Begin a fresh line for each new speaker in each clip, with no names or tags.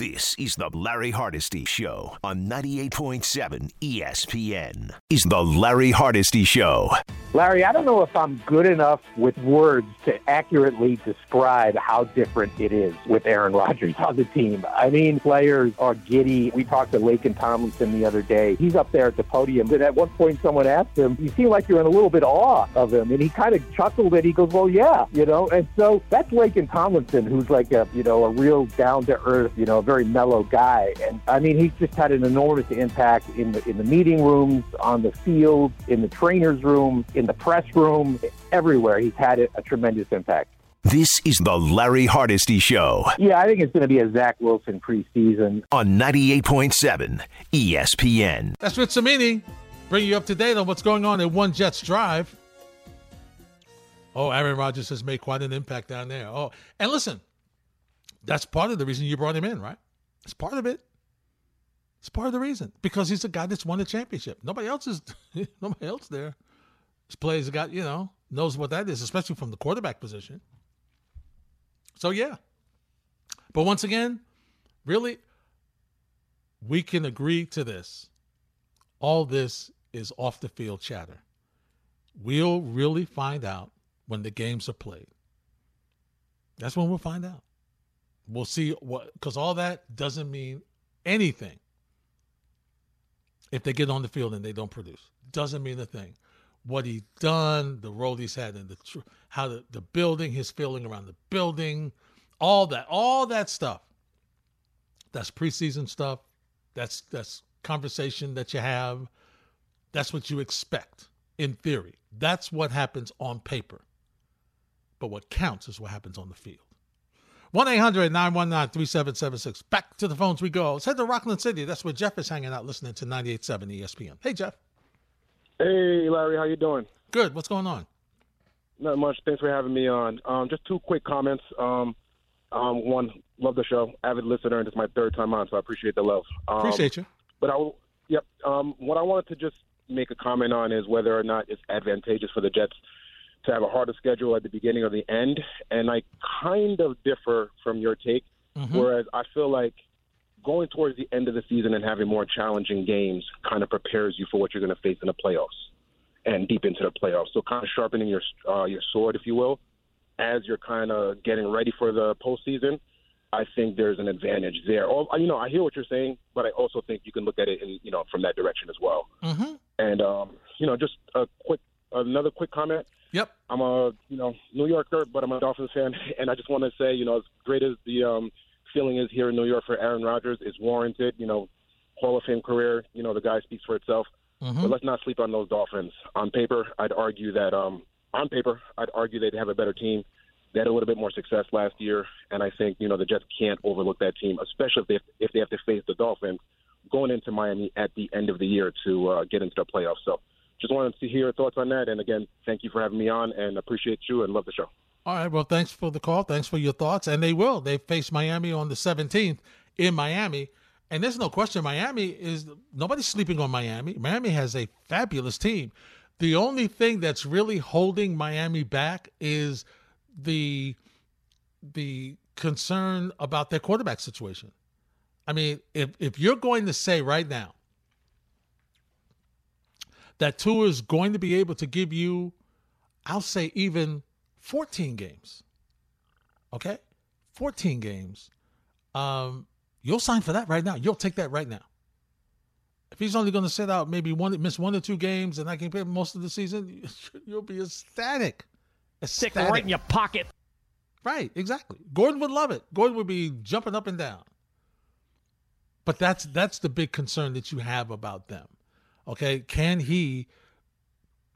This is the Larry Hardesty Show on 98.7 ESPN. Is the Larry Hardesty Show.
Larry, I don't know if I'm good enough with words to accurately describe how different it is with Aaron Rodgers on the team. I mean, players are giddy. We talked to Laken Tomlinson the other day. He's up there at the podium. And at one point, someone asked him, You seem like you're in a little bit awe of him. And he kind of chuckled and he goes, Well, yeah, you know. And so that's Laken Tomlinson, who's like a, you know, a real down to earth, you know, very mellow guy. And I mean, he's just had an enormous impact in the, in the meeting rooms, on the field, in the trainer's room, in the press room, everywhere. He's had a, a tremendous impact.
This is the Larry Hardesty Show.
Yeah, I think it's going to be a Zach Wilson preseason.
On 98.7 ESPN.
That's Rich Cimini. Bring you up to date on what's going on at One Jets Drive. Oh, Aaron Rodgers has made quite an impact down there. Oh, and listen, that's part of the reason you brought him in, right? It's part of it. It's part of the reason because he's a guy that's won a championship. Nobody else is. nobody else there. This plays guy, you know, knows what that is, especially from the quarterback position. So yeah, but once again, really, we can agree to this. All this is off the field chatter. We'll really find out when the games are played. That's when we'll find out. We'll see what, because all that doesn't mean anything if they get on the field and they don't produce. Doesn't mean a thing. What he's done, the role he's had in the, how the, the building, his feeling around the building, all that, all that stuff. That's preseason stuff. That's that's conversation that you have. That's what you expect in theory. That's what happens on paper. But what counts is what happens on the field. 1 800 919 3776. Back to the phones we go. Let's head to Rockland City. That's where Jeff is hanging out listening to 98.7 ESPN. Hey, Jeff.
Hey, Larry. How you doing?
Good. What's going on?
Not much. Thanks for having me on. Um, just two quick comments. Um, um, one, love the show. Avid listener, and it's my third time on, so I appreciate the love. Um,
appreciate you.
But I, will, yep. Um, what I wanted to just make a comment on is whether or not it's advantageous for the Jets to have a harder schedule at the beginning or the end. And I kind of differ from your take, mm-hmm. whereas I feel like going towards the end of the season and having more challenging games kind of prepares you for what you're going to face in the playoffs and deep into the playoffs. So kind of sharpening your uh, your sword, if you will, as you're kind of getting ready for the postseason. I think there's an advantage there. Or, you know, I hear what you're saying, but I also think you can look at it in you know from that direction as well.
Mm-hmm.
And um, you know, just a quick another quick comment.
Yep.
I'm a you know New Yorker, but I'm a Dolphins fan, and I just want to say you know as great as the um, feeling is here in New York for Aaron Rodgers, is warranted. You know, Hall of Fame career. You know the guy speaks for itself. Mm-hmm. But let's not sleep on those Dolphins. On paper, I'd argue that um, on paper, I'd argue they'd have a better team. They had a little bit more success last year, and I think you know the Jets can't overlook that team, especially if they if they have to face the Dolphins going into Miami at the end of the year to uh, get into the playoffs. So just wanted to hear your thoughts on that. And again, thank you for having me on and appreciate you and love the show.
All right. Well, thanks for the call. Thanks for your thoughts. And they will. They face Miami on the 17th in Miami. And there's no question Miami is nobody's sleeping on Miami. Miami has a fabulous team. The only thing that's really holding Miami back is the the concern about their quarterback situation. I mean, if if you're going to say right now that Tua is going to be able to give you, I'll say, even 14 games. Okay? 14 games. Um, you'll sign for that right now. You'll take that right now. If he's only going to sit out maybe one, miss one or two games, and I can play most of the season, you'll be ecstatic.
Stick right in your pocket.
Right, exactly. Gordon would love it. Gordon would be jumping up and down. But that's that's the big concern that you have about them. Okay, can he,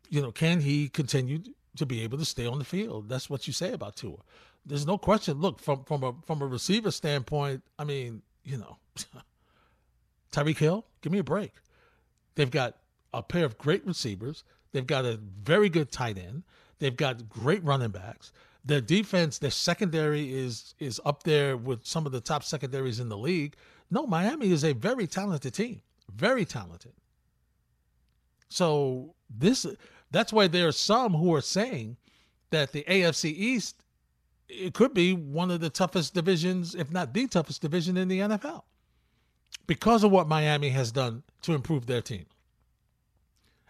you know, can he continue to be able to stay on the field? That's what you say about Tua. There's no question. Look, from from a from a receiver standpoint, I mean, you know, Tyreek Hill, give me a break. They've got a pair of great receivers. They've got a very good tight end. They've got great running backs. Their defense, their secondary is is up there with some of the top secondaries in the league. No, Miami is a very talented team. Very talented. So this that's why there are some who are saying that the AFC East it could be one of the toughest divisions, if not the toughest division in the NFL, because of what Miami has done to improve their team.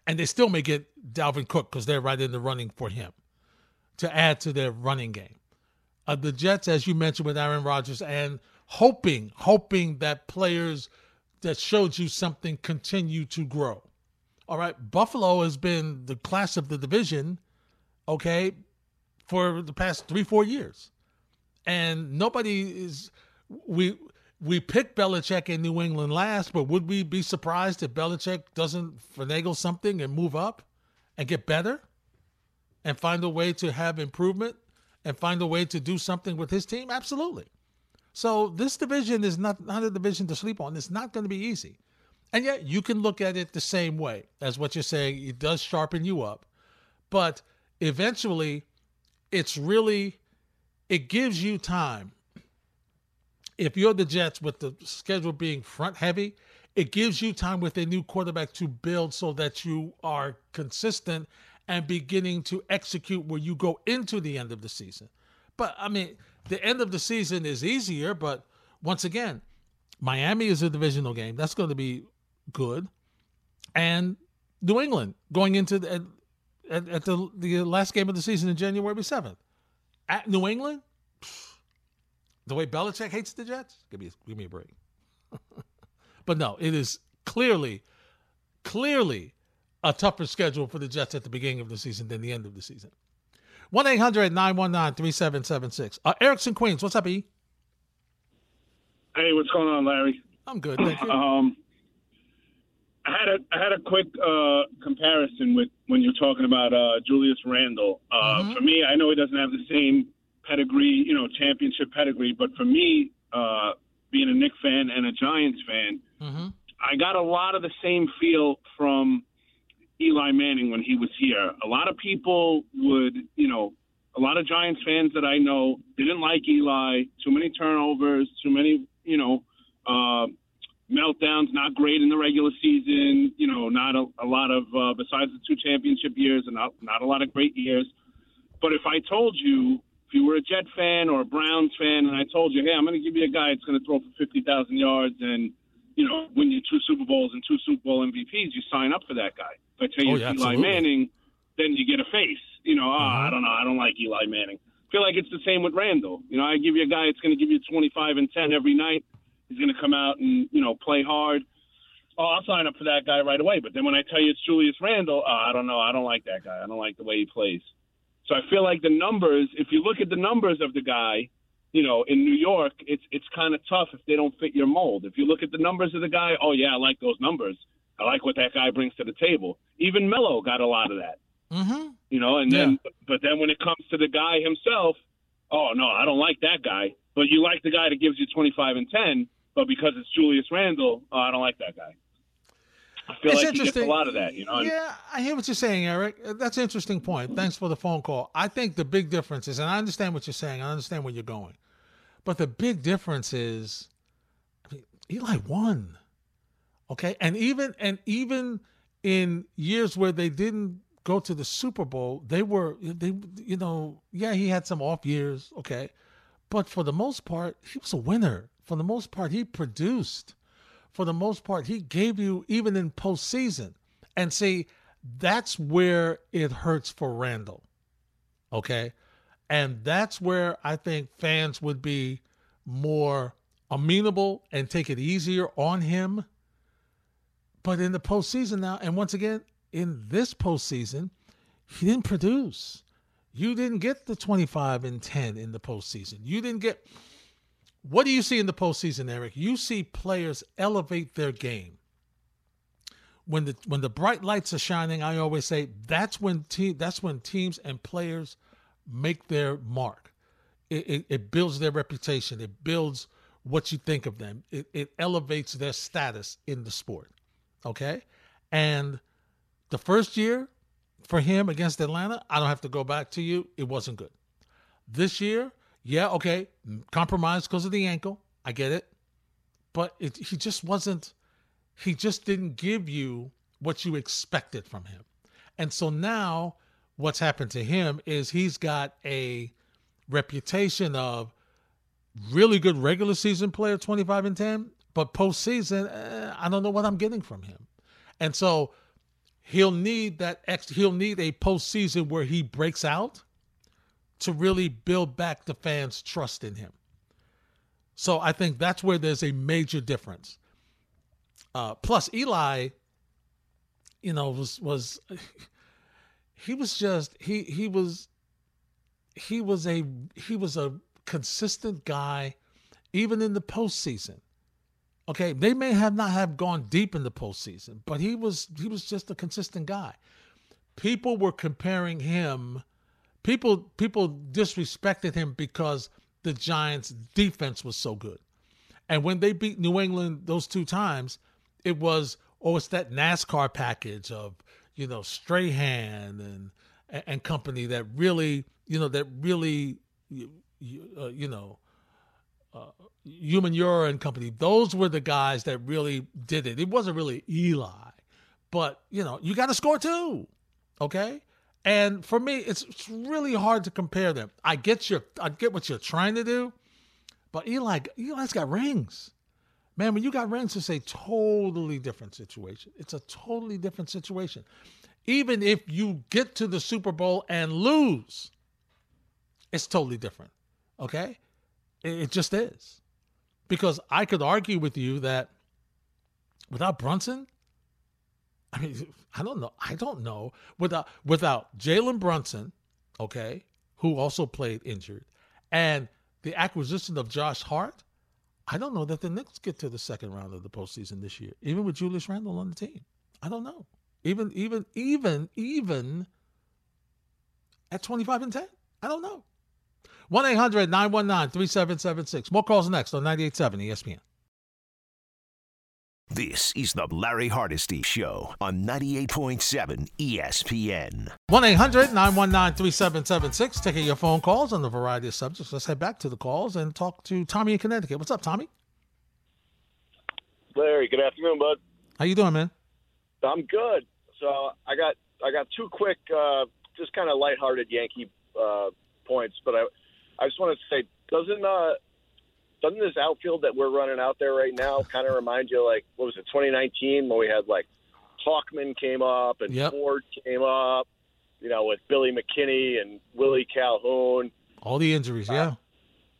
And they still may get Dalvin Cook because they're right in the running for him to add to their running game. Uh, the Jets, as you mentioned with Aaron Rodgers, and hoping, hoping that players that showed you something continue to grow. All right, Buffalo has been the class of the division, okay, for the past three, four years, and nobody is. We we picked Belichick in New England last, but would we be surprised if Belichick doesn't finagle something and move up and get better and find a way to have improvement and find a way to do something with his team? Absolutely. So this division is not, not a division to sleep on. It's not going to be easy. And yet you can look at it the same way as what you're saying. It does sharpen you up. But eventually, it's really, it gives you time. If you're the Jets with the schedule being front heavy, it gives you time with a new quarterback to build so that you are consistent and beginning to execute where you go into the end of the season. But I mean, the end of the season is easier, but once again, Miami is a divisional game. That's going to be good, and New England going into the, at, at the the last game of the season in January seventh at New England. The way Belichick hates the Jets, give me give me a break. but no, it is clearly, clearly a tougher schedule for the Jets at the beginning of the season than the end of the season. 1 800 919 3776. Uh, Erickson Queens, what's up, E?
Hey, what's going on, Larry?
I'm good, thank you.
Um, I had a I had a quick uh, comparison with when you're talking about uh, Julius Randle. Uh,
Mm-hmm.
For me, I know he doesn't have the same pedigree, you know, championship pedigree, but for me, uh, being a Knicks fan and a Giants fan,
hmm
I got a lot of the same feel from Eli Manning when he was here. A lot of people would, you know, a lot of Giants fans that I know didn't like Eli. Too many turnovers, too many, you know, uh, meltdowns. Not great in the regular season. You know, not a, a lot of uh, besides the two championship years, and not not a lot of great years. But if I told you, if you were a Jet fan or a Browns fan, and I told you, hey, I'm going to give you a guy that's going to throw for 50,000 yards and you know, win you two Super Bowls and two Super Bowl MVPs, you sign up for that guy. If I tell you
Oh, yeah,
Eli
absolutely.
Manning, then you get a face. You know, oh. I don't know, I don't like Eli Manning. I feel like it's the same with Randle. You know, I give you a guy that's going to give you 25 and 10 every night. He's going to come out and you know play hard. Oh, I'll sign up for that guy right away. But then when I tell you it's Julius Randle, oh, I don't know, I don't like that guy. I don't like the way he plays. So I feel like the numbers, if you look at the numbers of the guy, you know, in New York, it's it's kind of tough if they don't fit your mold. If you look at the numbers of the guy, oh yeah, I like those numbers. I like what that guy brings to the table. Even Melo got a lot of that,
hmm
you know. And then, but then when it comes to the guy himself, oh no, I don't like that guy. But you like the guy that gives you twenty five and ten. But because it's Julius Randle, oh, I don't like that guy. I feel
It's
like he gets a lot of that, you know.
Yeah, I hear what you're saying, Eric. Uh, That's an interesting point. Thanks for the phone call. I think the big difference is, and I understand what you're saying. I understand where you're going, but the big difference is, I mean, Eli won. Okay, and even and even in years where they didn't go to the Super Bowl, they were they you know yeah he had some off years. Okay, but for the most part, he was a winner. For the most part, he produced for the most part, he gave you even in postseason. And see, that's where it hurts for Randle. Okay. And that's where I think fans would be more amenable and take it easier on him. But in the postseason now, and once again, in this postseason, he didn't produce. You didn't get the 25 and 10 in the postseason. You didn't get what do you see in the postseason, Eric? You see players elevate their game. When the when the bright lights are shining, I always say that's when team that's when teams and players make their mark. It, it, it builds their reputation. It builds what you think of them. It, it elevates their status in the sport. Okay, and the first year for him against Atlanta, I don't have to go back to you. It wasn't good. This year, yeah, okay, compromised because of the ankle. I get it. But it, he just wasn't, he just didn't give you what you expected from him. And so now what's happened to him is he's got a reputation of really good regular season player, 25 and 10, but postseason, eh, I don't know what I'm getting from him. And so he'll need that ex he'll need a postseason where he breaks out to really build back the fans' trust in him. So I think that's where there's a major difference. Uh, plus, Eli, you know, was was he was just he he was he was a he was a consistent guy, even in the postseason. Okay, they may have not have gone deep in the postseason, but he was he was just a consistent guy. People were comparing him. People people disrespected him because the Giants' defense was so good, and when they beat New England those two times, it was oh it's that NASCAR package of you know Strahan and and company that really you know that really you, uh, you know uh, Umenyiora and company. Those were the guys that really did it. It wasn't really Eli, but you know, you got to score too. Okay. And for me, it's, it's really hard to compare them. I get your, I get what you're trying to do, but Eli, Eli's got rings. Man, when you got rings, it's a totally different situation. It's a totally different situation. Even if you get to the Super Bowl and lose, it's totally different. Okay? It, just is because I could argue with you that without Brunson, I mean, I don't know. I don't know without without Jalen Brunson, okay, who also played injured, and the acquisition of Josh Hart. I don't know that the Knicks get to the second round of the postseason this year, even with Julius Randle on the team. I don't know. Even even even even at twenty five and ten, I don't know. 1 800 919 3776. More calls next on 98.7 ESPN.
This is the Larry Hardesty Show on 98.7 ESPN.
1 800 919 3776. Taking your phone calls on a variety of subjects. Let's head back to the calls and talk to Tommy in Connecticut. What's up, Tommy?
Larry, good afternoon, bud.
How you doing, man?
I'm good. So I got I got two quick, uh, just kind of lighthearted Yankee uh, points, but I I just want to say, doesn't uh, doesn't this outfield that we're running out there right now kind of remind you like what was it 2019 when we had like Tauchman came up and
yep.
Ford came up, you know, with Billy McKinney and Willie Calhoun.
All the injuries, yeah. Uh,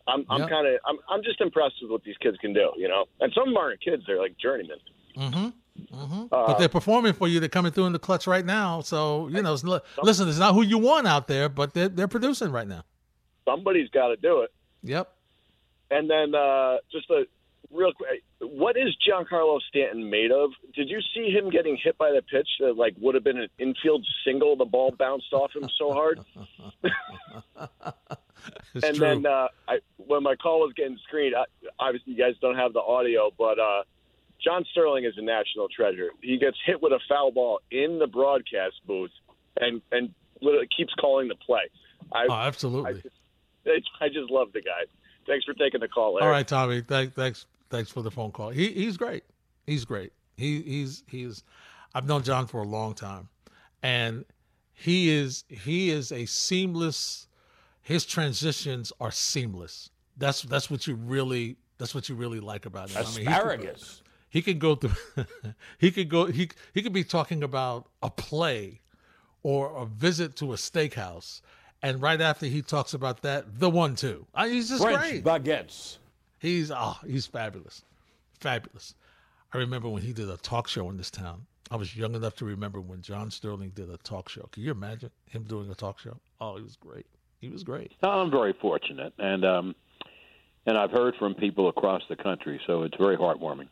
I'm I'm yep. kind of I'm I'm just impressed with what these kids can do, you know. And some of them aren't kids; they're like journeymen.
Mm-hmm. Mm-hmm. Uh, but they're performing for you. They're coming through in the clutch right now. So you know, listen, it's not who you want out there, but they're they're producing right now
somebody's got to do it.
Yep.
And then uh, just a real quick, what is Giancarlo Stanton made of? Did you see him getting hit by the pitch that like would have been an infield single? The ball bounced off him so hard. and
true.
then uh, I, when my call was getting screened, I, obviously you guys don't have the audio, but uh, John Sterling is a national treasure. He gets hit with a foul ball in the broadcast booth, and and literally keeps calling the play.
I, oh, absolutely. I
I just love the guy. Thanks for taking the call. Larry.
All right, Tommy. Thanks, thanks, thanks for the phone call. He he's great. He's great. He he's he's. I've known John for a long time, and he is he is a seamless. His transitions are seamless. That's that's what you really that's what you really like about him.
Asparagus.
I mean, he could go through. he could go. He he could be talking about a play, or a visit to a steakhouse, and right after he talks about that, the one two. Uh, he's just
French
great.
baguettes.
He's oh, he's fabulous, fabulous. I remember when he did a talk show in this town. I was young enough to remember when John Sterling did a talk show. Can you imagine him doing a talk show? Oh, he was great. He was great.
I'm very fortunate, and um, and I've heard from people across the country, so it's very heartwarming.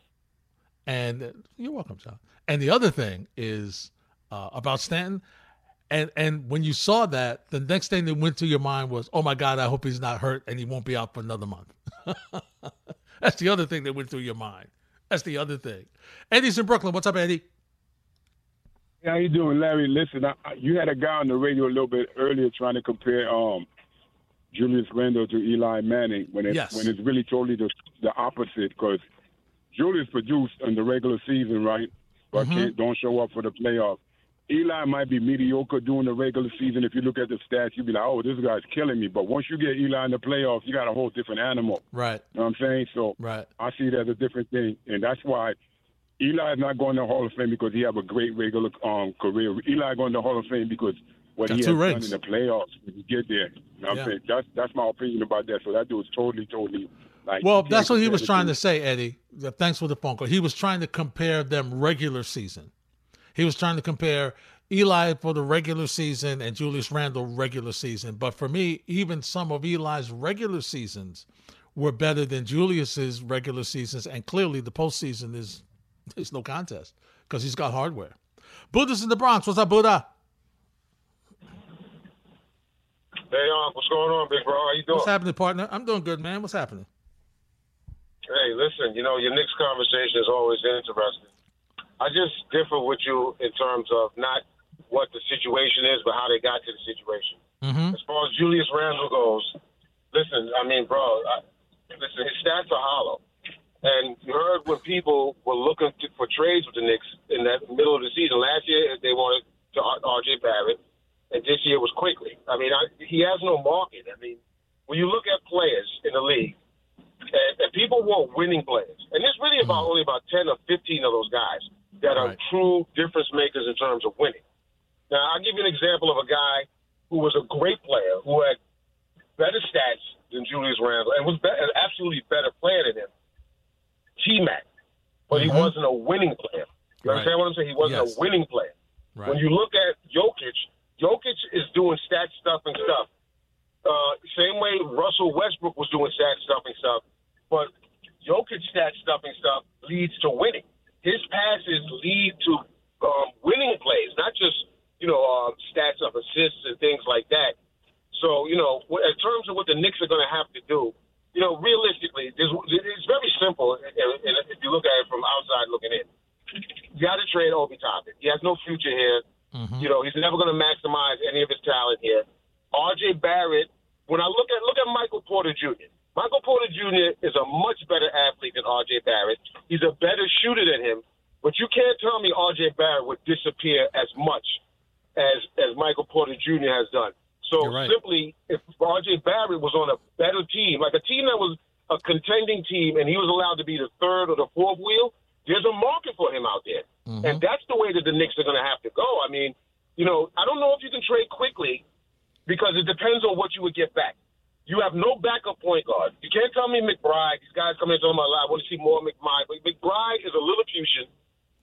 And uh, you're welcome, John. And the other thing is uh, about Stanton. And and when you saw that, the next thing that went to your mind was, "Oh my God, I hope he's not hurt and he won't be out for another month." That's the other thing that went through your mind. That's the other thing. Eddie's in Brooklyn. What's up, Eddie?
How you doing, Larry? Listen, I, you had a guy on the radio a little bit earlier trying to compare um, Julius Randle to Eli Manning when it,
yes.
when it's really totally the, the opposite because Julius produced in the regular season, right? But
mm-hmm.
don't show up for the playoffs. Eli might be mediocre during the regular season. If you look at the stats, you'd be like, "Oh, this guy's killing me." But once you get Eli in the playoffs, you got a whole different animal.
Right.
You know what I'm saying? So
right.
I see it as a different thing, and that's why Eli is not going to Hall of Fame because he have a great regular um, career. Eli going to Hall of Fame because what
Got
he has
two
done in the playoffs when you get there. You know what
Yeah.
I'm saying? That's that's my opinion about that. So that dude's totally, totally like.
Well, that's what he was trying
two.
to say, Eddie. Thanks for the phone call. He was trying to compare them regular season. He was trying to compare Eli for the regular season and Julius Randle regular season. But for me, even some of Eli's regular seasons were better than Julius's regular seasons, and clearly the postseason is is no contest because he's got hardware. Buddha's in the Bronx. What's up, Buddha?
Hey, um, what's going on, big bro? How you doing?
What's happening, partner? I'm doing good, man. What's happening?
Hey, listen, you know, your Knicks conversation is always interesting. I just differ with you in terms of not what the situation is, but how they got to the situation.
Mm-hmm.
As far as Julius Randle goes, listen, I mean, bro, I, listen, his stats are hollow. And you heard when people were looking to, for trades with the Knicks in that middle of the season. Last year, they wanted to R.J. Barrett, and this year was Quickley. I mean, I, he has no market. I mean, when you look at players in the league, and, and people want winning players, and it's really about only about ten or fifteen of those guys that are true difference makers in terms of winning. Now, I'll give you an example of a guy who was a great player who had better stats than Julius Randle and was an absolutely better player than him. T Mac, but he wasn't a winning player. You
Right.
understand what I'm saying? He wasn't
Yes.
a winning player.
Right.
When you look at Jokic, Jokic is doing stat stuffing stuff. Uh, same way Russell Westbrook was doing stat stuffing stuff, but Jokic stat stuffing stuff leads to winning. His passes lead to um, winning plays, not just you know uh, stats of assists and things like that. So you know, in terms of what the Knicks are going to have to do, you know, realistically, it's very simple. If you look at it from outside looking in, you got to trade Obi Toppin. He has no future here. You know, he's never going to maximize any of his talent here. R.J. Barrett. When I look at look at Michael Porter Jr. Michael Porter Jr. is a much better athlete than R.J. Barrett. He's a better shooter than him. But you can't tell me R.J. Barrett would disappear as much as as Michael Porter Jr. has done. So
right.
simply, if R.J. Barrett was on a better team, like a team that was a contending team, and he was allowed to be the third or the fourth wheel, there's a market for him out there, mm-hmm. and that's the way that the Knicks are going to have to go. I mean, you know, I don't know if you can trade Quickley because it depends on what you would get back. You have no backup point guard. You can't tell me McBride. These guys come in tell me, I want to see more McBride. But McBride is a Lilliputian,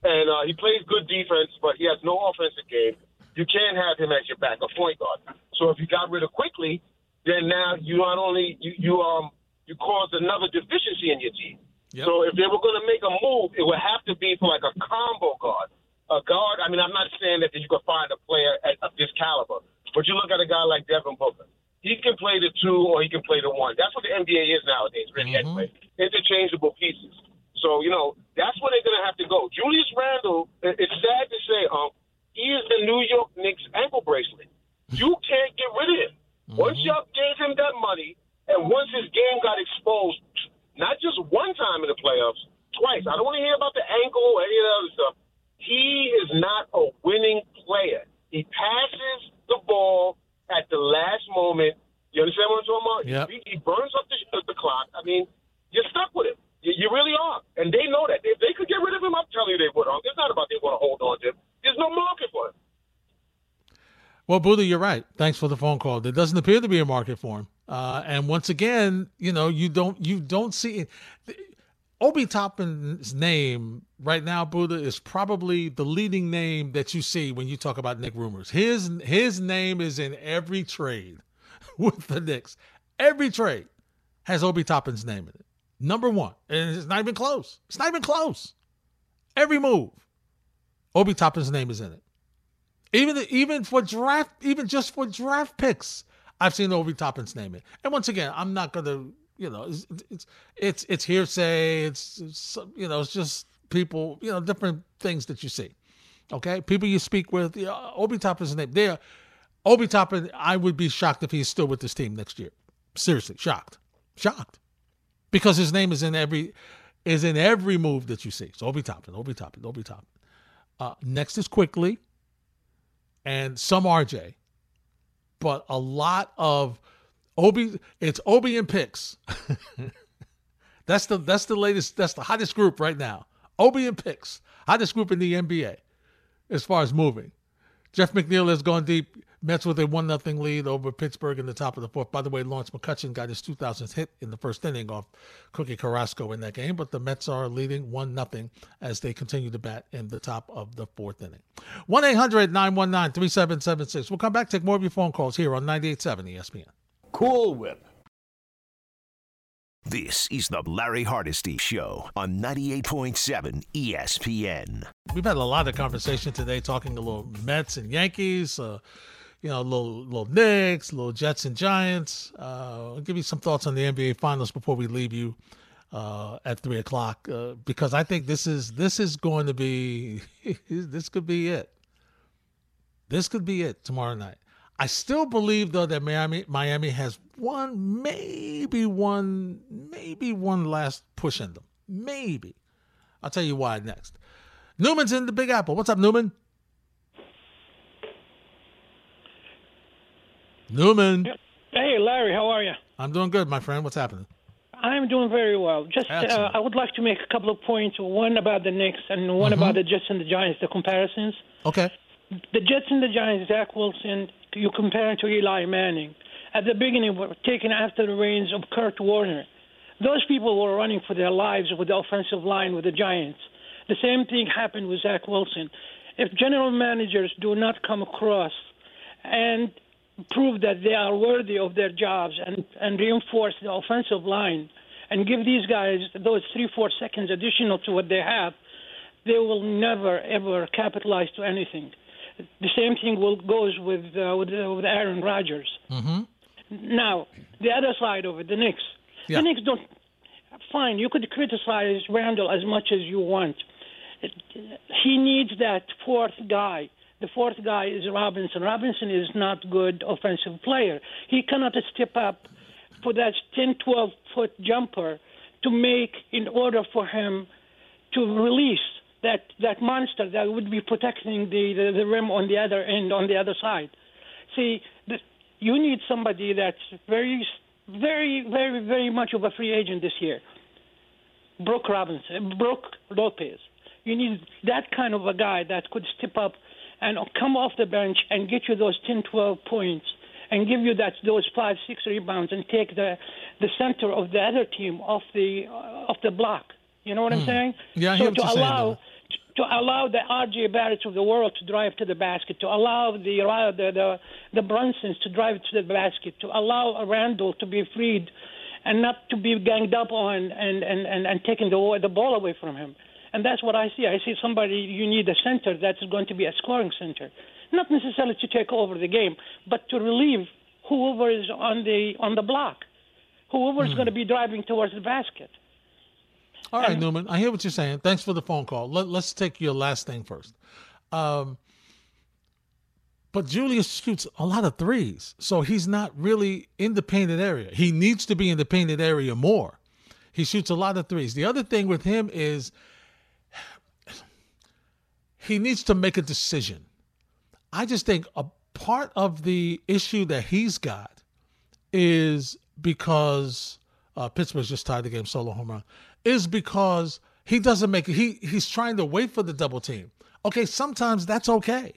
and uh, he plays good defense, but he has no offensive game. You can't have him as your backup point guard. So if you got rid of Quickley, then now you not only you, you um you caused another deficiency in your team. So if they were going to make a move, it would have to be for like a combo guard, a guard. I mean, I'm not saying that you could find a player at, of this caliber, but you look at a guy like Devin Booker. He can play the two or he can play the one. That's what the NBA is nowadays, really. Anyway, interchangeable pieces. So you know that's where they're going to have to go. Julius Randle. It's sad to say, um, he is the New York Knicks ankle bracelet. You can't get rid of him. Once y'all gave him that money, and once his game got exposed, not just one time in the playoffs, twice. I don't want to hear about the ankle or any of that other stuff. He is not a winning player. He passes the ball at the last moment. You understand what I'm talking about?
Yep.
He, he burns up the, the clock. I mean, you're stuck with him. You, you really are. And they know that. If they could get rid of him, I'm telling you they would. It's not about they want to hold on to him. There's no market for him.
Well, Buddha, you're right. Thanks for the phone call. There doesn't appear to be a market for him. Uh, and once again, you know, you don't you don't see Obi Toppin's name right now, Buddha, is probably the leading name that you see when you talk about Knick rumors. His his name is in every trade with the Knicks. Every trade has Obi Toppin's name in it. Number one. And it's not even close. It's not even close. Every move. Obi Toppin's name is in it. Even even for draft, even just for draft picks, I've seen Obi Toppin's name it. And once again, I'm not gonna, you know, it's it's it's, it's hearsay. It's, it's you know, it's just people, you know, different things that you see. Okay, people you speak with. You Obi Toppin's name. There, Obi Toppin. I would be shocked if he's still with this team next year. Seriously, shocked, shocked, because his name is in every is in every move that you see. So Obi Toppin, Obi Toppin, Obi Toppin. Uh, next is Quickley. and some RJ, but a lot of Obi. It's Obi and picks. that's the that's the latest. That's the hottest group right now. Obi and picks, hottest group in the NBA as far as moving. Jeff McNeil has gone deep. Mets with a one nothing lead over Pittsburgh in the top of the fourth. By the way, Lawrence McCutcheon got his 2000th hit in the first inning off Cookie Carrasco in that game, but the Mets are leading one nothing as they continue to bat in the top of the fourth inning. 1 800 919 3776. We'll come back, take more of your phone calls here on 98.7 ESPN.
Cool Whip. This is the Larry Hardesty Show on 98.7 ESPN.
We've had a lot of conversation today talking a little Mets and Yankees, uh, you know, a little, little Knicks, a little Jets and Giants. Uh, I'll give you some thoughts on the NBA Finals before we leave you uh, at three o'clock uh, because I think this is this is going to be this could be it. This could be it tomorrow night. I still believe though that Miami Miami has one, maybe one, maybe one last push in them. Maybe. I'll tell you why next. Newman's in the Big Apple. What's up, Newman? Newman.
Hey, Larry, how are you?
I'm doing good, my friend. What's happening?
I'm doing very well. Just, uh, I would like to make a couple of points. One about the Knicks and one
Mm-hmm.
about the Jets and the Giants. The comparisons.
Okay.
The Jets and the Giants. Zach Wilson. You compare him to Eli Manning. At the beginning, were taken after the reins of Kurt Warner. Those people were running for their lives with the offensive line with the Giants. The same thing happened with Zach Wilson. If general managers do not come across and prove that they are worthy of their jobs and, and reinforce the offensive line and give these guys those three, four seconds additional to what they have, they will never, ever capitalize to anything. The same thing will goes with uh, with, uh, with Aaron Rodgers.
Mm-hmm.
Now, the other side of it, the Knicks.
Yeah.
The Knicks don't. Fine, you could criticize Randle as much as you want. He needs that fourth guy. The fourth guy is Robinson. Robinson is not good offensive player. He cannot step up for that 10, 12 foot jumper to make in order for him to release that that monster that would be protecting the, the, the rim on the other end on the other side. See, you need somebody that's very, very, very, very much of a free agent this year. Brooke Robinson, Brook Lopez. You need that kind of a guy that could step up and come off the bench and get you those 10, 12 points and give you that those five, six rebounds and take the the center of the other team off the off the block. You know what I'm
Hmm.
saying?
Yeah, I
so to allow. To allow the R.J. Barretts of the world to drive to the basket, to allow the uh, the the, the Brunsons to drive to the basket, to allow Randle to be freed and not to be ganged up on and and and, and taking the the ball away from him. And that's what I see. I see somebody you need a center that's going to be a scoring center, not necessarily to take over the game, but to relieve whoever is on the on the block, whoever is
Hmm.
going to be driving towards the basket.
All right, Newman. I hear what you're saying. Thanks for the phone call. Let, let's take your last thing first. Um, but Julius shoots a lot of threes, so he's not really in the painted area. He needs to be in the painted area more. He shoots a lot of threes. The other thing with him is he needs to make a decision. I just think a part of the issue that he's got is because uh, Pittsburgh's just tied the game solo home run is because he doesn't make it. He he's trying to wait for the double team. Okay, sometimes that's okay,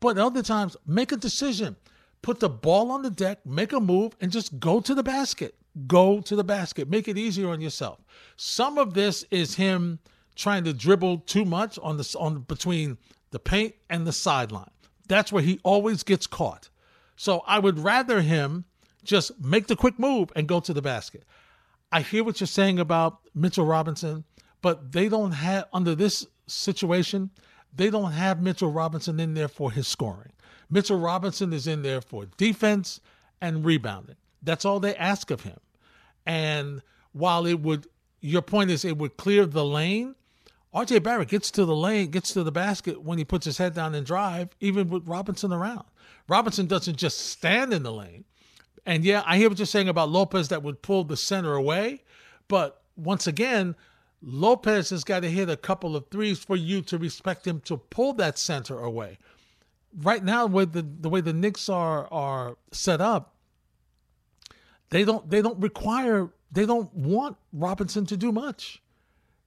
but other times make a decision. Put the ball on the deck, make a move, and just go to the basket. Go to the basket. Make it easier on yourself. Some of this is him trying to dribble too much on the on between the paint and the sideline. That's where he always gets caught. So I would rather him just make the quick move and go to the basket. I hear what you're saying about Mitchell Robinson, but they don't have under this situation, they don't have Mitchell Robinson in there for his scoring. Mitchell Robinson is in there for defense and rebounding. That's all they ask of him. And while it would your point is it would clear the lane, RJ Barrett gets to the lane, gets to the basket when he puts his head down and drive, even with Robinson around. Robinson doesn't just stand in the lane. And yeah, I hear what you're saying about Lopez that would pull the center away. But once again, Lopez has got to hit a couple of threes for you to respect him to pull that center away. right now with the the way the Knicks are are set up, they don't they don't require they don't want Robinson to do much.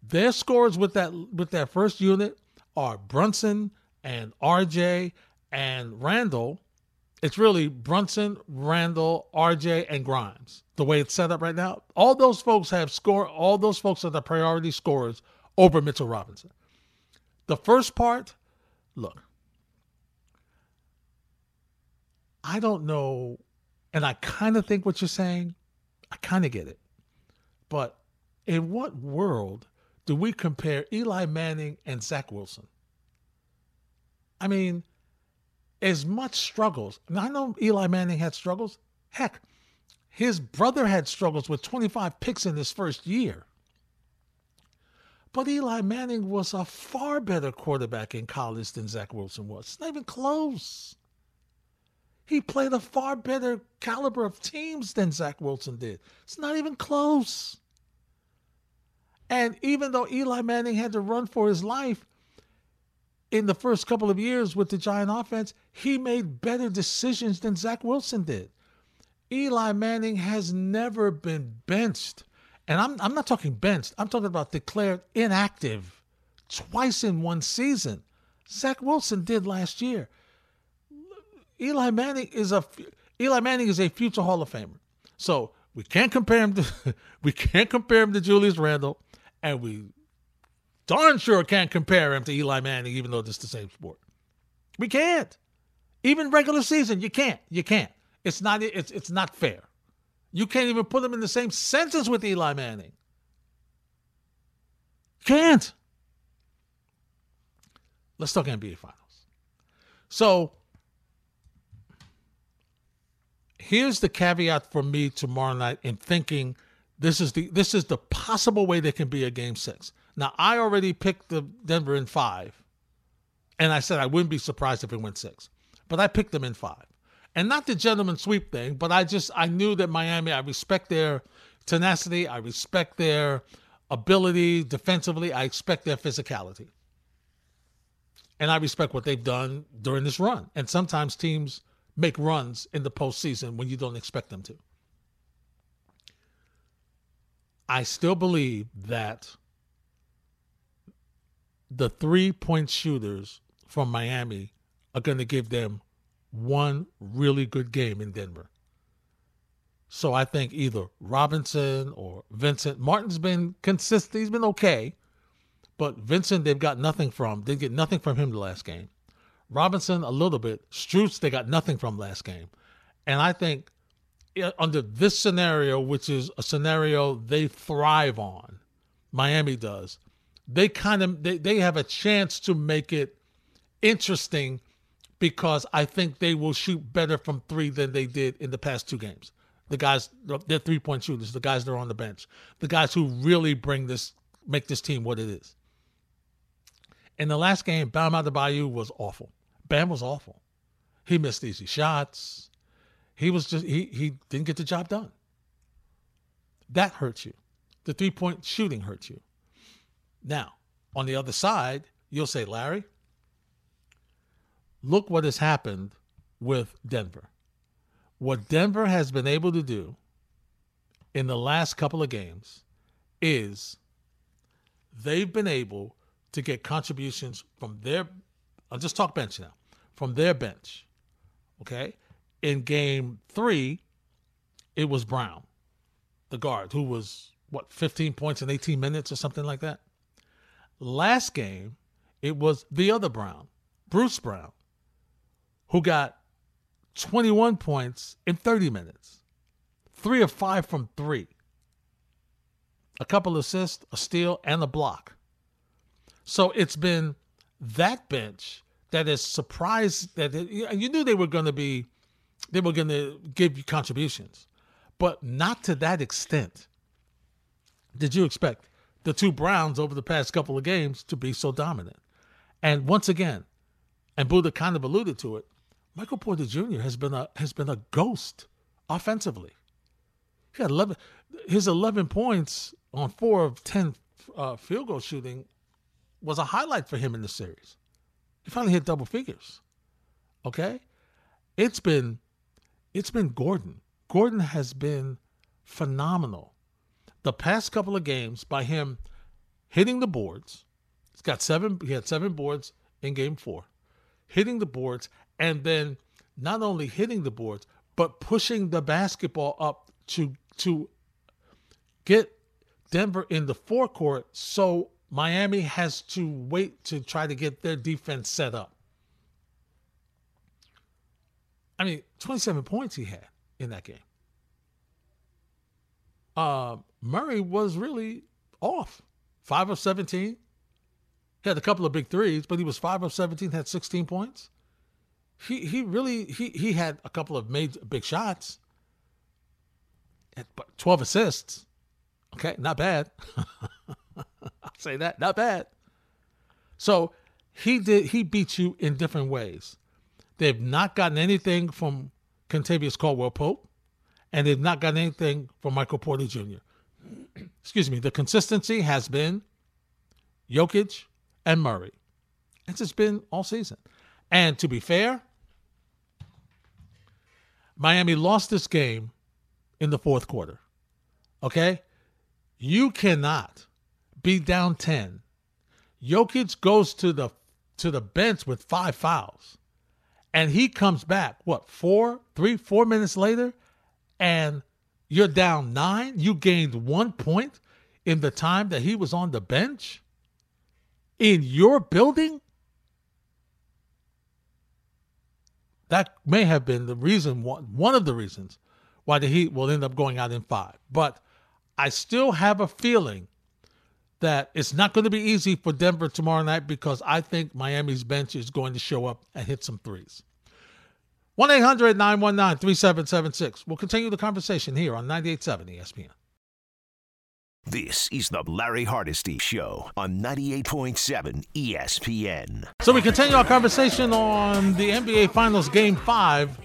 Their scores with that with that first unit are Brunson and RJ and Randle. It's really Brunson, Randle, RJ, and Grimes. The way it's set up right now, all those folks have score. All those folks are the priority scorers over Mitchell Robinson. The first part, look, I don't know, and I kind of think what you're saying. I kind of get it, but in what world do we compare Eli Manning and Zach Wilson? I mean, as much struggles. And I know Eli Manning had struggles. Heck, his brother had struggles with 25 picks in his first year. But Eli Manning was a far better quarterback in college than Zach Wilson was. It's not even close. He played a far better caliber of teams than Zach Wilson did. It's not even close. And even though Eli Manning had to run for his life in the first couple of years with the Giant offense, he made better decisions than Zach Wilson did. Eli Manning has never been benched. And I'm, I'm not talking benched, I'm talking about declared inactive twice in one season. Zach Wilson did last year. Eli Manning is a Eli Manning is a future Hall of Famer. So we can't compare him to we can't compare him to Julius Randle and we darn sure can't compare him to Eli Manning, even though it's the same sport. We can't. Even regular season, you can't. You can't. It's not. It's it's not fair. You can't even put him in the same sentence with Eli Manning. Can't. Let's talk NBA Finals. So here's the caveat for me tomorrow night in thinking this is the this is the possible way there can be a game six. Now I already picked the Denver in five, and I said I wouldn't be surprised if it went six, but I picked them in five, and not the gentleman sweep thing, but I just I knew that Miami. I respect their tenacity. I respect their ability defensively. I expect their physicality, and I respect what they've done during this run. And sometimes teams make runs in the postseason when you don't expect them to. I still believe that the three point shooters from Miami are going to give them one really good game in Denver. So I think either Robinson or Vincent Martin's been consistent. He's been okay. But Vincent, they've got nothing from. They get nothing from him the last game. Robinson, a little bit. Strus, they got nothing from last game. And I think under this scenario, which is a scenario they thrive on, Miami does, they kind of they, they have a chance to make it interesting because I think they will shoot better from three than they did in the past two games. The guys, they're three point shooters, the guys that are on the bench, the guys who really bring this, make this team what it is. In the last game, Bam Adebayo was awful. Bam was awful. He missed easy shots. He was just he he didn't get the job done. That hurts you. The three point shooting hurts you. Now, on the other side, you'll say, Larry, look what has happened with Denver. What Denver has been able to do in the last couple of games is they've been able to get contributions from their I'll just talk bench now. From their bench. Okay? in game three, it was Brown, the guard, who was, what, 15 points in 18 minutes or something like that. Last game, it was the other Brown, Bruce Brown, who got 21 points in 30 minutes, three of five from three, a couple assists, a steal, and a block. So it's been that bench that is surprised that it, you knew they were going to be they were going to give you contributions, but not to that extent. Did you expect the two Browns over the past couple of games to be so dominant? And once again, and Buddha kind of alluded to it, Michael Porter Jr. has been a has been a ghost offensively. He had 11, his 11 points on four of 10 uh, field goal shooting was a highlight for him in the series. He finally hit double figures. Okay? It's been it's been Gordon. Gordon has been phenomenal. The past couple of games by him hitting the boards. He's got seven he had seven boards in game 4. Hitting the boards and then not only hitting the boards but pushing the basketball up to to get Denver in the forecourt so Miami has to wait to try to get their defense set up. I mean, 27 points he had in that game. Uh, Murray was really off. 5 of 17. He had a couple of big threes, but he was 5 of 17, had 16 points. He he really he he had a couple of made big shots. But 12 assists. Okay, not bad. I'll say that, not bad. So he did he beat you in different ways. They've not gotten anything from Kentavious Caldwell Pope, and they've not gotten anything from Michael Porter Jr. Excuse me. The consistency has been Jokic and Murray. It's just been all season. And to be fair, Miami lost this game in the fourth quarter. Okay? You cannot be down 10. Jokic goes to the to the bench with five fouls. And he comes back, what, four, three, four minutes later, and you're down nine. You gained one point in the time that he was on the bench in your building. That may have been the reason, one of the reasons why the Heat will end up going out in five. But I still have a feeling that it's not going to be easy for Denver tomorrow night because I think Miami's bench is going to show up and hit some threes. 1 800 919 3776. We'll continue the conversation here on 98.7 ESPN.
This is the Larry Hardesty Show on 98.7 ESPN.
So we continue our conversation on the NBA Finals Game 5.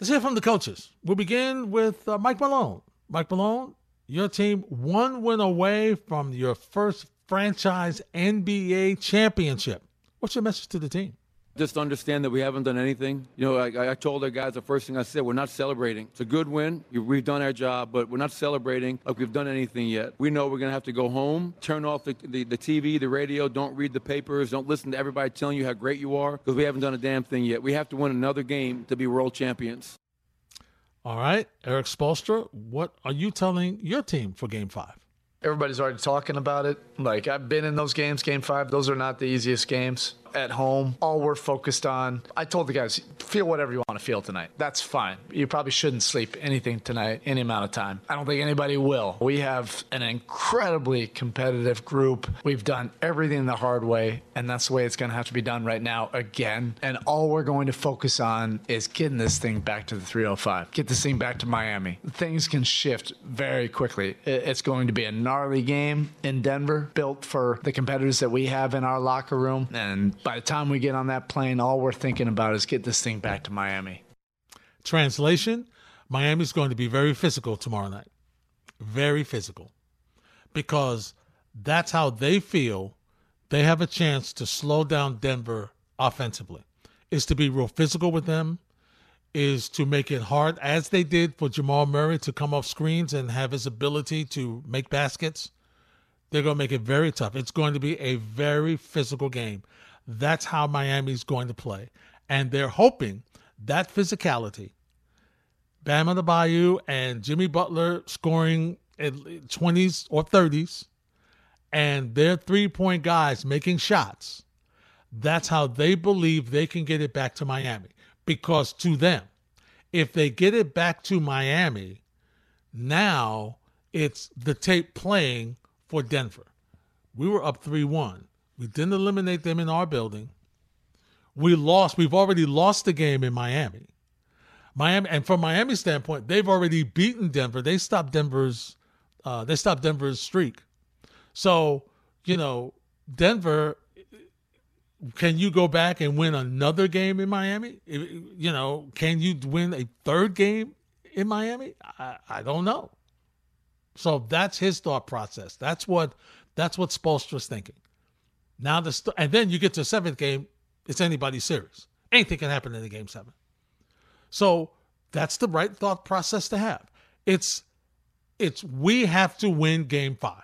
Let's hear from the coaches. We'll begin with uh, Mike Malone. Mike Malone, your team one win away from your first franchise NBA championship. What's your message to the team?
Just understand that we haven't done anything. You know, I, I, told our guys the first thing I said, we're not celebrating. It's a good win. We've done our job, but we're not celebrating like we've done anything yet. We know we're going to have to go home, turn off the, the, the, TV, the radio, don't read the papers, don't listen to everybody telling you how great you are because we haven't done a damn thing yet. We have to win another game to be world champions.
All right, Erik Spoelstra, what are you telling your team for game five?
Everybody's already talking about it. Like, I've been in those games, game five. Those are not the easiest games at home. All we're focused on, I told the guys, feel whatever you want to feel tonight. That's fine. You probably shouldn't sleep anything tonight, any amount of time. I don't think anybody will. We have an incredibly competitive group. We've done everything the hard way, and that's the way it's going to have to be done right now again. And all we're going to focus on is getting this thing back to the 305, get this thing back to Miami. Things can shift very quickly. It's going to be a gnarly game in Denver, built for the competitors that we have in our locker room. And by the time we get on that plane, all we're thinking about is get this thing back to Miami.
Translation Miami's going to be very physical tomorrow night. Very physical. Because that's how they feel they have a chance to slow down Denver offensively. Is to be real physical with them, is to make it hard, as they did for Jamal Murray to come off screens and have his ability to make baskets. They're going to make it very tough. It's going to be a very physical game. That's how Miami's going to play. And they're hoping that physicality, Bam Adebayo and Jimmy Butler scoring at 20s or 30s, and their three point guys making shots, that's how they believe they can get it back to Miami. Because to them, if they get it back to Miami, now it's the tape playing for Denver. We were up 3 1. We didn't eliminate them in our building. We lost. We've already lost the game in Miami. Miami, and from Miami's standpoint, they've already beaten Denver. They stopped Denver's. Uh, they stopped Denver's streak. So you know, Denver. Can you go back and win another game in Miami? You know, can you win a third game in Miami? I, I don't know. So that's his thought process. That's what that's what Spoelstra's thinking. Now the st- and then you get to the seventh game, it's anybody's series. Anything can happen in the game seven. So that's the right thought process to have. It's it's we have to win game five.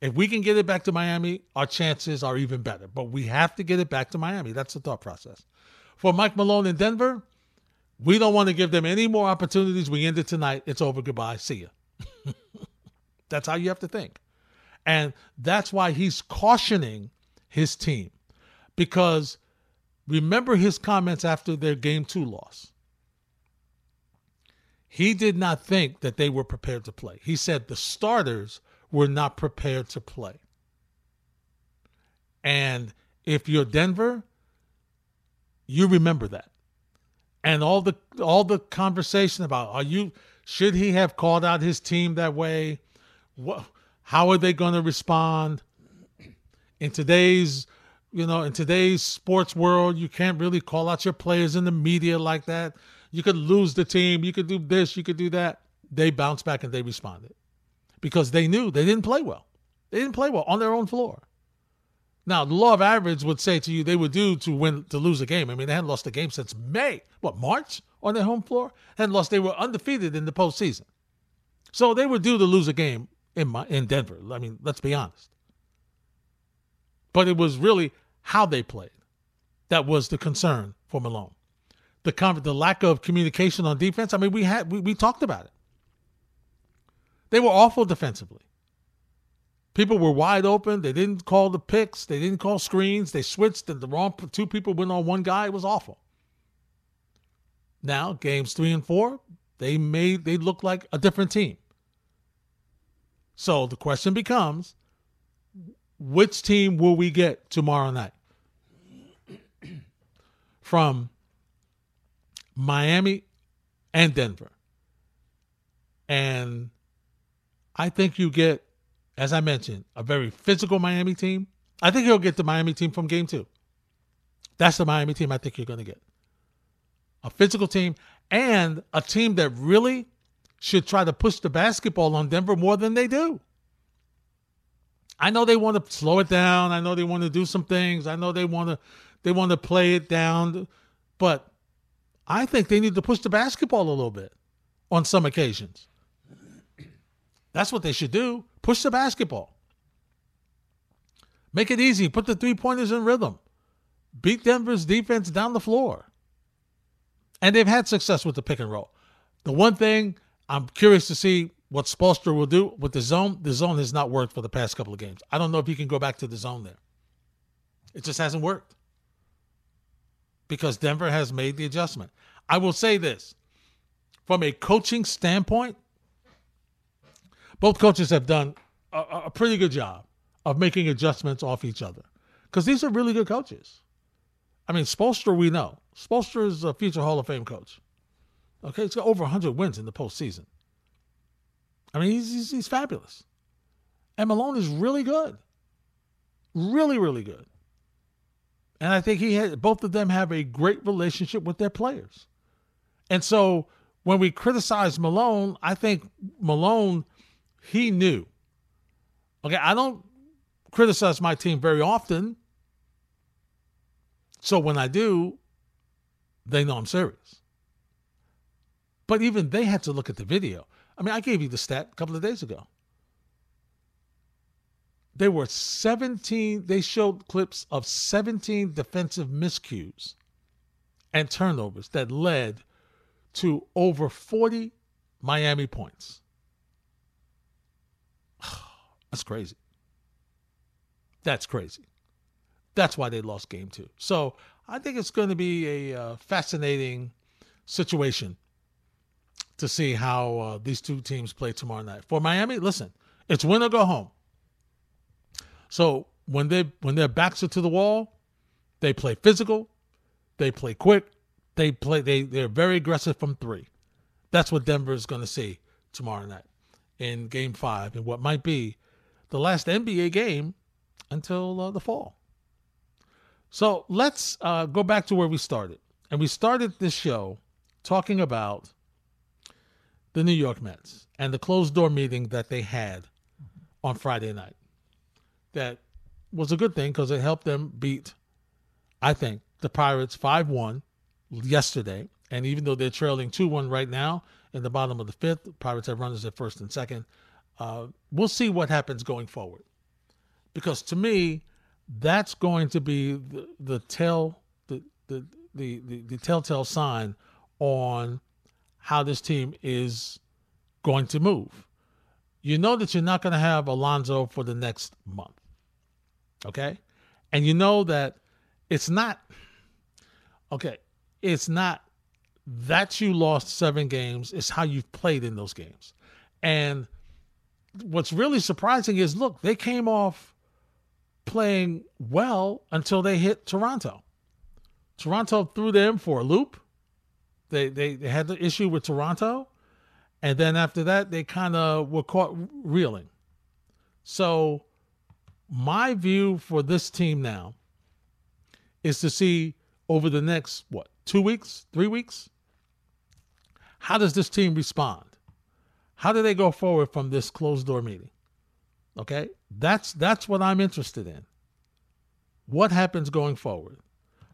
If we can get it back to Miami, our chances are even better. But we have to get it back to Miami. That's the thought process. For Mike Malone in Denver, we don't want to give them any more opportunities. We end it tonight. It's over. Goodbye. See ya. that's how you have to think. And that's why he's cautioning his team. Because remember his comments after their game two loss. He did not think that they were prepared to play. He said the starters were not prepared to play. And if you're Denver, you remember that. And all the all the conversation about are you should he have called out his team that way? What how are they going to respond? In today's you know, in today's sports world, you can't really call out your players in the media like that. You could lose the team, you could do this, you could do that. They bounced back and they responded because they knew they didn't play well. They didn't play well on their own floor. Now, the law of average would say to you they would do to win to lose a game. I mean, they hadn't lost a game since May, what March on their home floor. Hadn't lost. They were undefeated in the postseason, so they were due to lose a game in my, in Denver. I mean, let's be honest. But it was really how they played that was the concern for Malone. The con- the lack of communication on defense. I mean, we had we, we talked about it. They were awful defensively. People were wide open. They didn't call the picks. They didn't call screens. They switched, and the wrong two people went on one guy. It was awful. Now, games three and four, they made they look like a different team. So the question becomes, which team will we get tomorrow night? From Miami and Denver. And I think you get, as I mentioned, a very physical Miami team. I think you'll get the Miami team from game two. That's the Miami team I think you're going to get. A physical team and a team that really should try to push the basketball on Denver more than they do. I know they want to slow it down. I know they want to do some things. I know they want to they want to play it down, but I think they need to push the basketball a little bit on some occasions. That's what they should do. Push the basketball. Make it easy. Put the three pointers in rhythm. Beat Denver's defense down the floor. And they've had success with the pick and roll. The one thing I'm curious to see what Spoelstra will do with the zone. The zone has not worked for the past couple of games. I don't know if he can go back to the zone there. It just hasn't worked because Denver has made the adjustment. I will say this from a coaching standpoint, both coaches have done a, a pretty good job of making adjustments off each other because these are really good coaches. I mean, Spoelstra, we know. Spoelstra is a future Hall of Fame coach. Okay, he's got over 100 wins in the postseason. I mean, he's, he's, he's fabulous. And Malone is really good. Really, really good. And I think he had both of them have a great relationship with their players. And so when we criticize Malone, I think Malone he knew. Okay, I don't criticize my team very often. So when I do, they know I'm serious. But even they had to look at the video. I mean, I gave you the stat a couple of days ago. There were 17, they showed clips of 17 defensive miscues and turnovers that led to over 40 Miami points. That's crazy. That's crazy. That's why they lost game two. So I think it's going to be a uh, fascinating situation to see how uh, these two teams play tomorrow night. For Miami, listen, it's win or go home. So when they when their backs are to the wall, they play physical, they play quick, they play they they're very aggressive from three. That's what Denver is going to see tomorrow night in Game Five, in what might be the last NBA game until uh, the fall. So let's uh, go back to where we started. And we started this show talking about the New York Mets and the closed door meeting that they had on Friday night. That was a good thing because it helped them beat, I think, the Pirates 5 1 yesterday. And even though they're trailing 2 1 right now in the bottom of the fifth, the Pirates have runners at first and second. Uh, we'll see what happens going forward. Because to me, that's going to be the, the tell the, the, the, the, the telltale sign on how this team is going to move. You know that you're not going to have Alonso for the next month. Okay? And you know that it's not okay, it's not that you lost seven games, it's how you've played in those games. And what's really surprising is look, they came off playing well until they hit Toronto. Toronto threw them for a loop. They they, they had the issue with Toronto. And then after that, they kind of were caught reeling. So, my view for this team now is to see over the next, what, two weeks, three weeks? How does this team respond? How do they go forward from this closed door meeting? Okay? That's that's what I'm interested in. What happens going forward?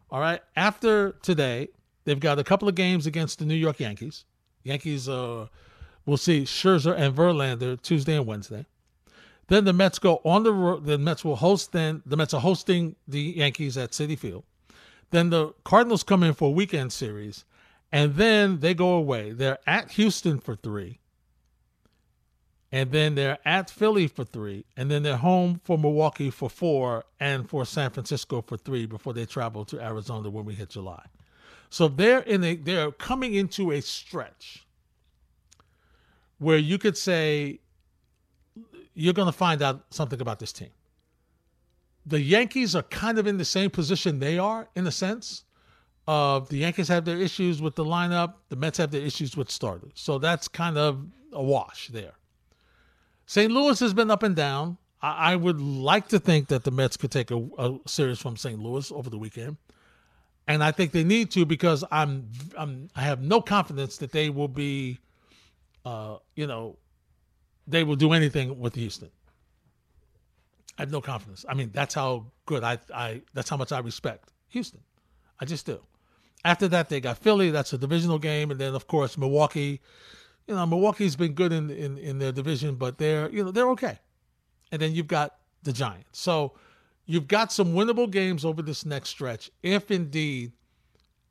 All right. After today, they've got a couple of games against the New York Yankees. Yankees uh we'll see Scherzer and Verlander Tuesday and Wednesday. Then the Mets go on the road. The Mets will host. Then the Mets are hosting the Yankees at Citi Field. Then the Cardinals come in for a weekend series, and then they go away. They're at Houston for three, and then they're at Philly for three, and then they're home for Milwaukee for four, and for San Francisco for three before they travel to Arizona when we hit July. So they're in a they're coming into a stretch where you could say you're going to find out something about this team. The Yankees are kind of in the same position they are, in a sense. Of the Yankees have their issues with the lineup, the Mets have their issues with starters. So that's kind of a wash there. St. Louis has been up and down. I, would like to think that the Mets could take a, a series from St. Louis over the weekend, and I think they need to because I'm, I'm I have no confidence that they will be, uh, you know, they will do anything with Houston. I have no confidence. I mean, that's how good I, I that's how much I respect Houston. I just do. After that, they got Philly. That's a divisional game, and then of course Milwaukee. You know, Milwaukee's been good in in, in their division, but they're you know they're okay. And then you've got the Giants. So you've got some winnable games over this next stretch, if indeed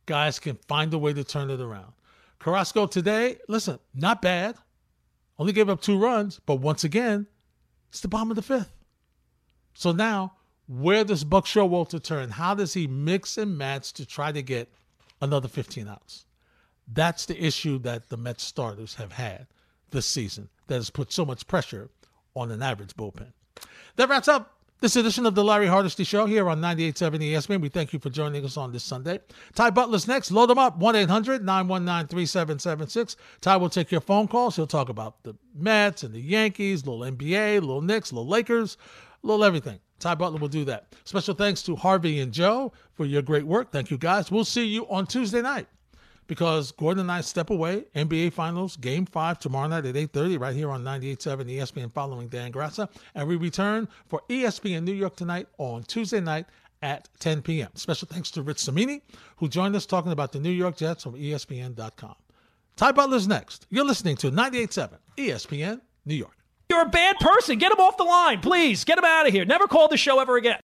guys can find a way to turn it around. Carrasco today, listen, not bad. Only gave up two runs, but once again, it's the bottom of the fifth. So now, where does Buck Showalter turn? How does he mix and match to try to get another 15 outs? That's the issue that the Mets starters have had this season that has put so much pressure on an average bullpen. That wraps up this edition of the Larry Hardesty Show here on 98.7 ESPN. We thank you for joining us on this Sunday. Ty Butler's next. Load him up, 1-800-919-3776. Ty will take your phone calls. He'll talk about the Mets and the Yankees, little NBA, little Knicks, little Lakers, little everything. Ty Butler will do that. Special thanks to Harvey and Joe for your great work. Thank you, guys. We'll see you on Tuesday night because Gordon and I step away. NBA Finals, Game 5 tomorrow night at 8.30 right here on 98.7 ESPN following Dan Graca. And we return for ESPN New York tonight on Tuesday night at 10 p.m. Special thanks to Rich Cimini, who joined us talking about the New York Jets from ESPN.com. Ty Butler's next. You're listening to 98.7 ESPN New York.
You're a bad person. Get him off the line, please. Get him out of here. Never call the show ever again.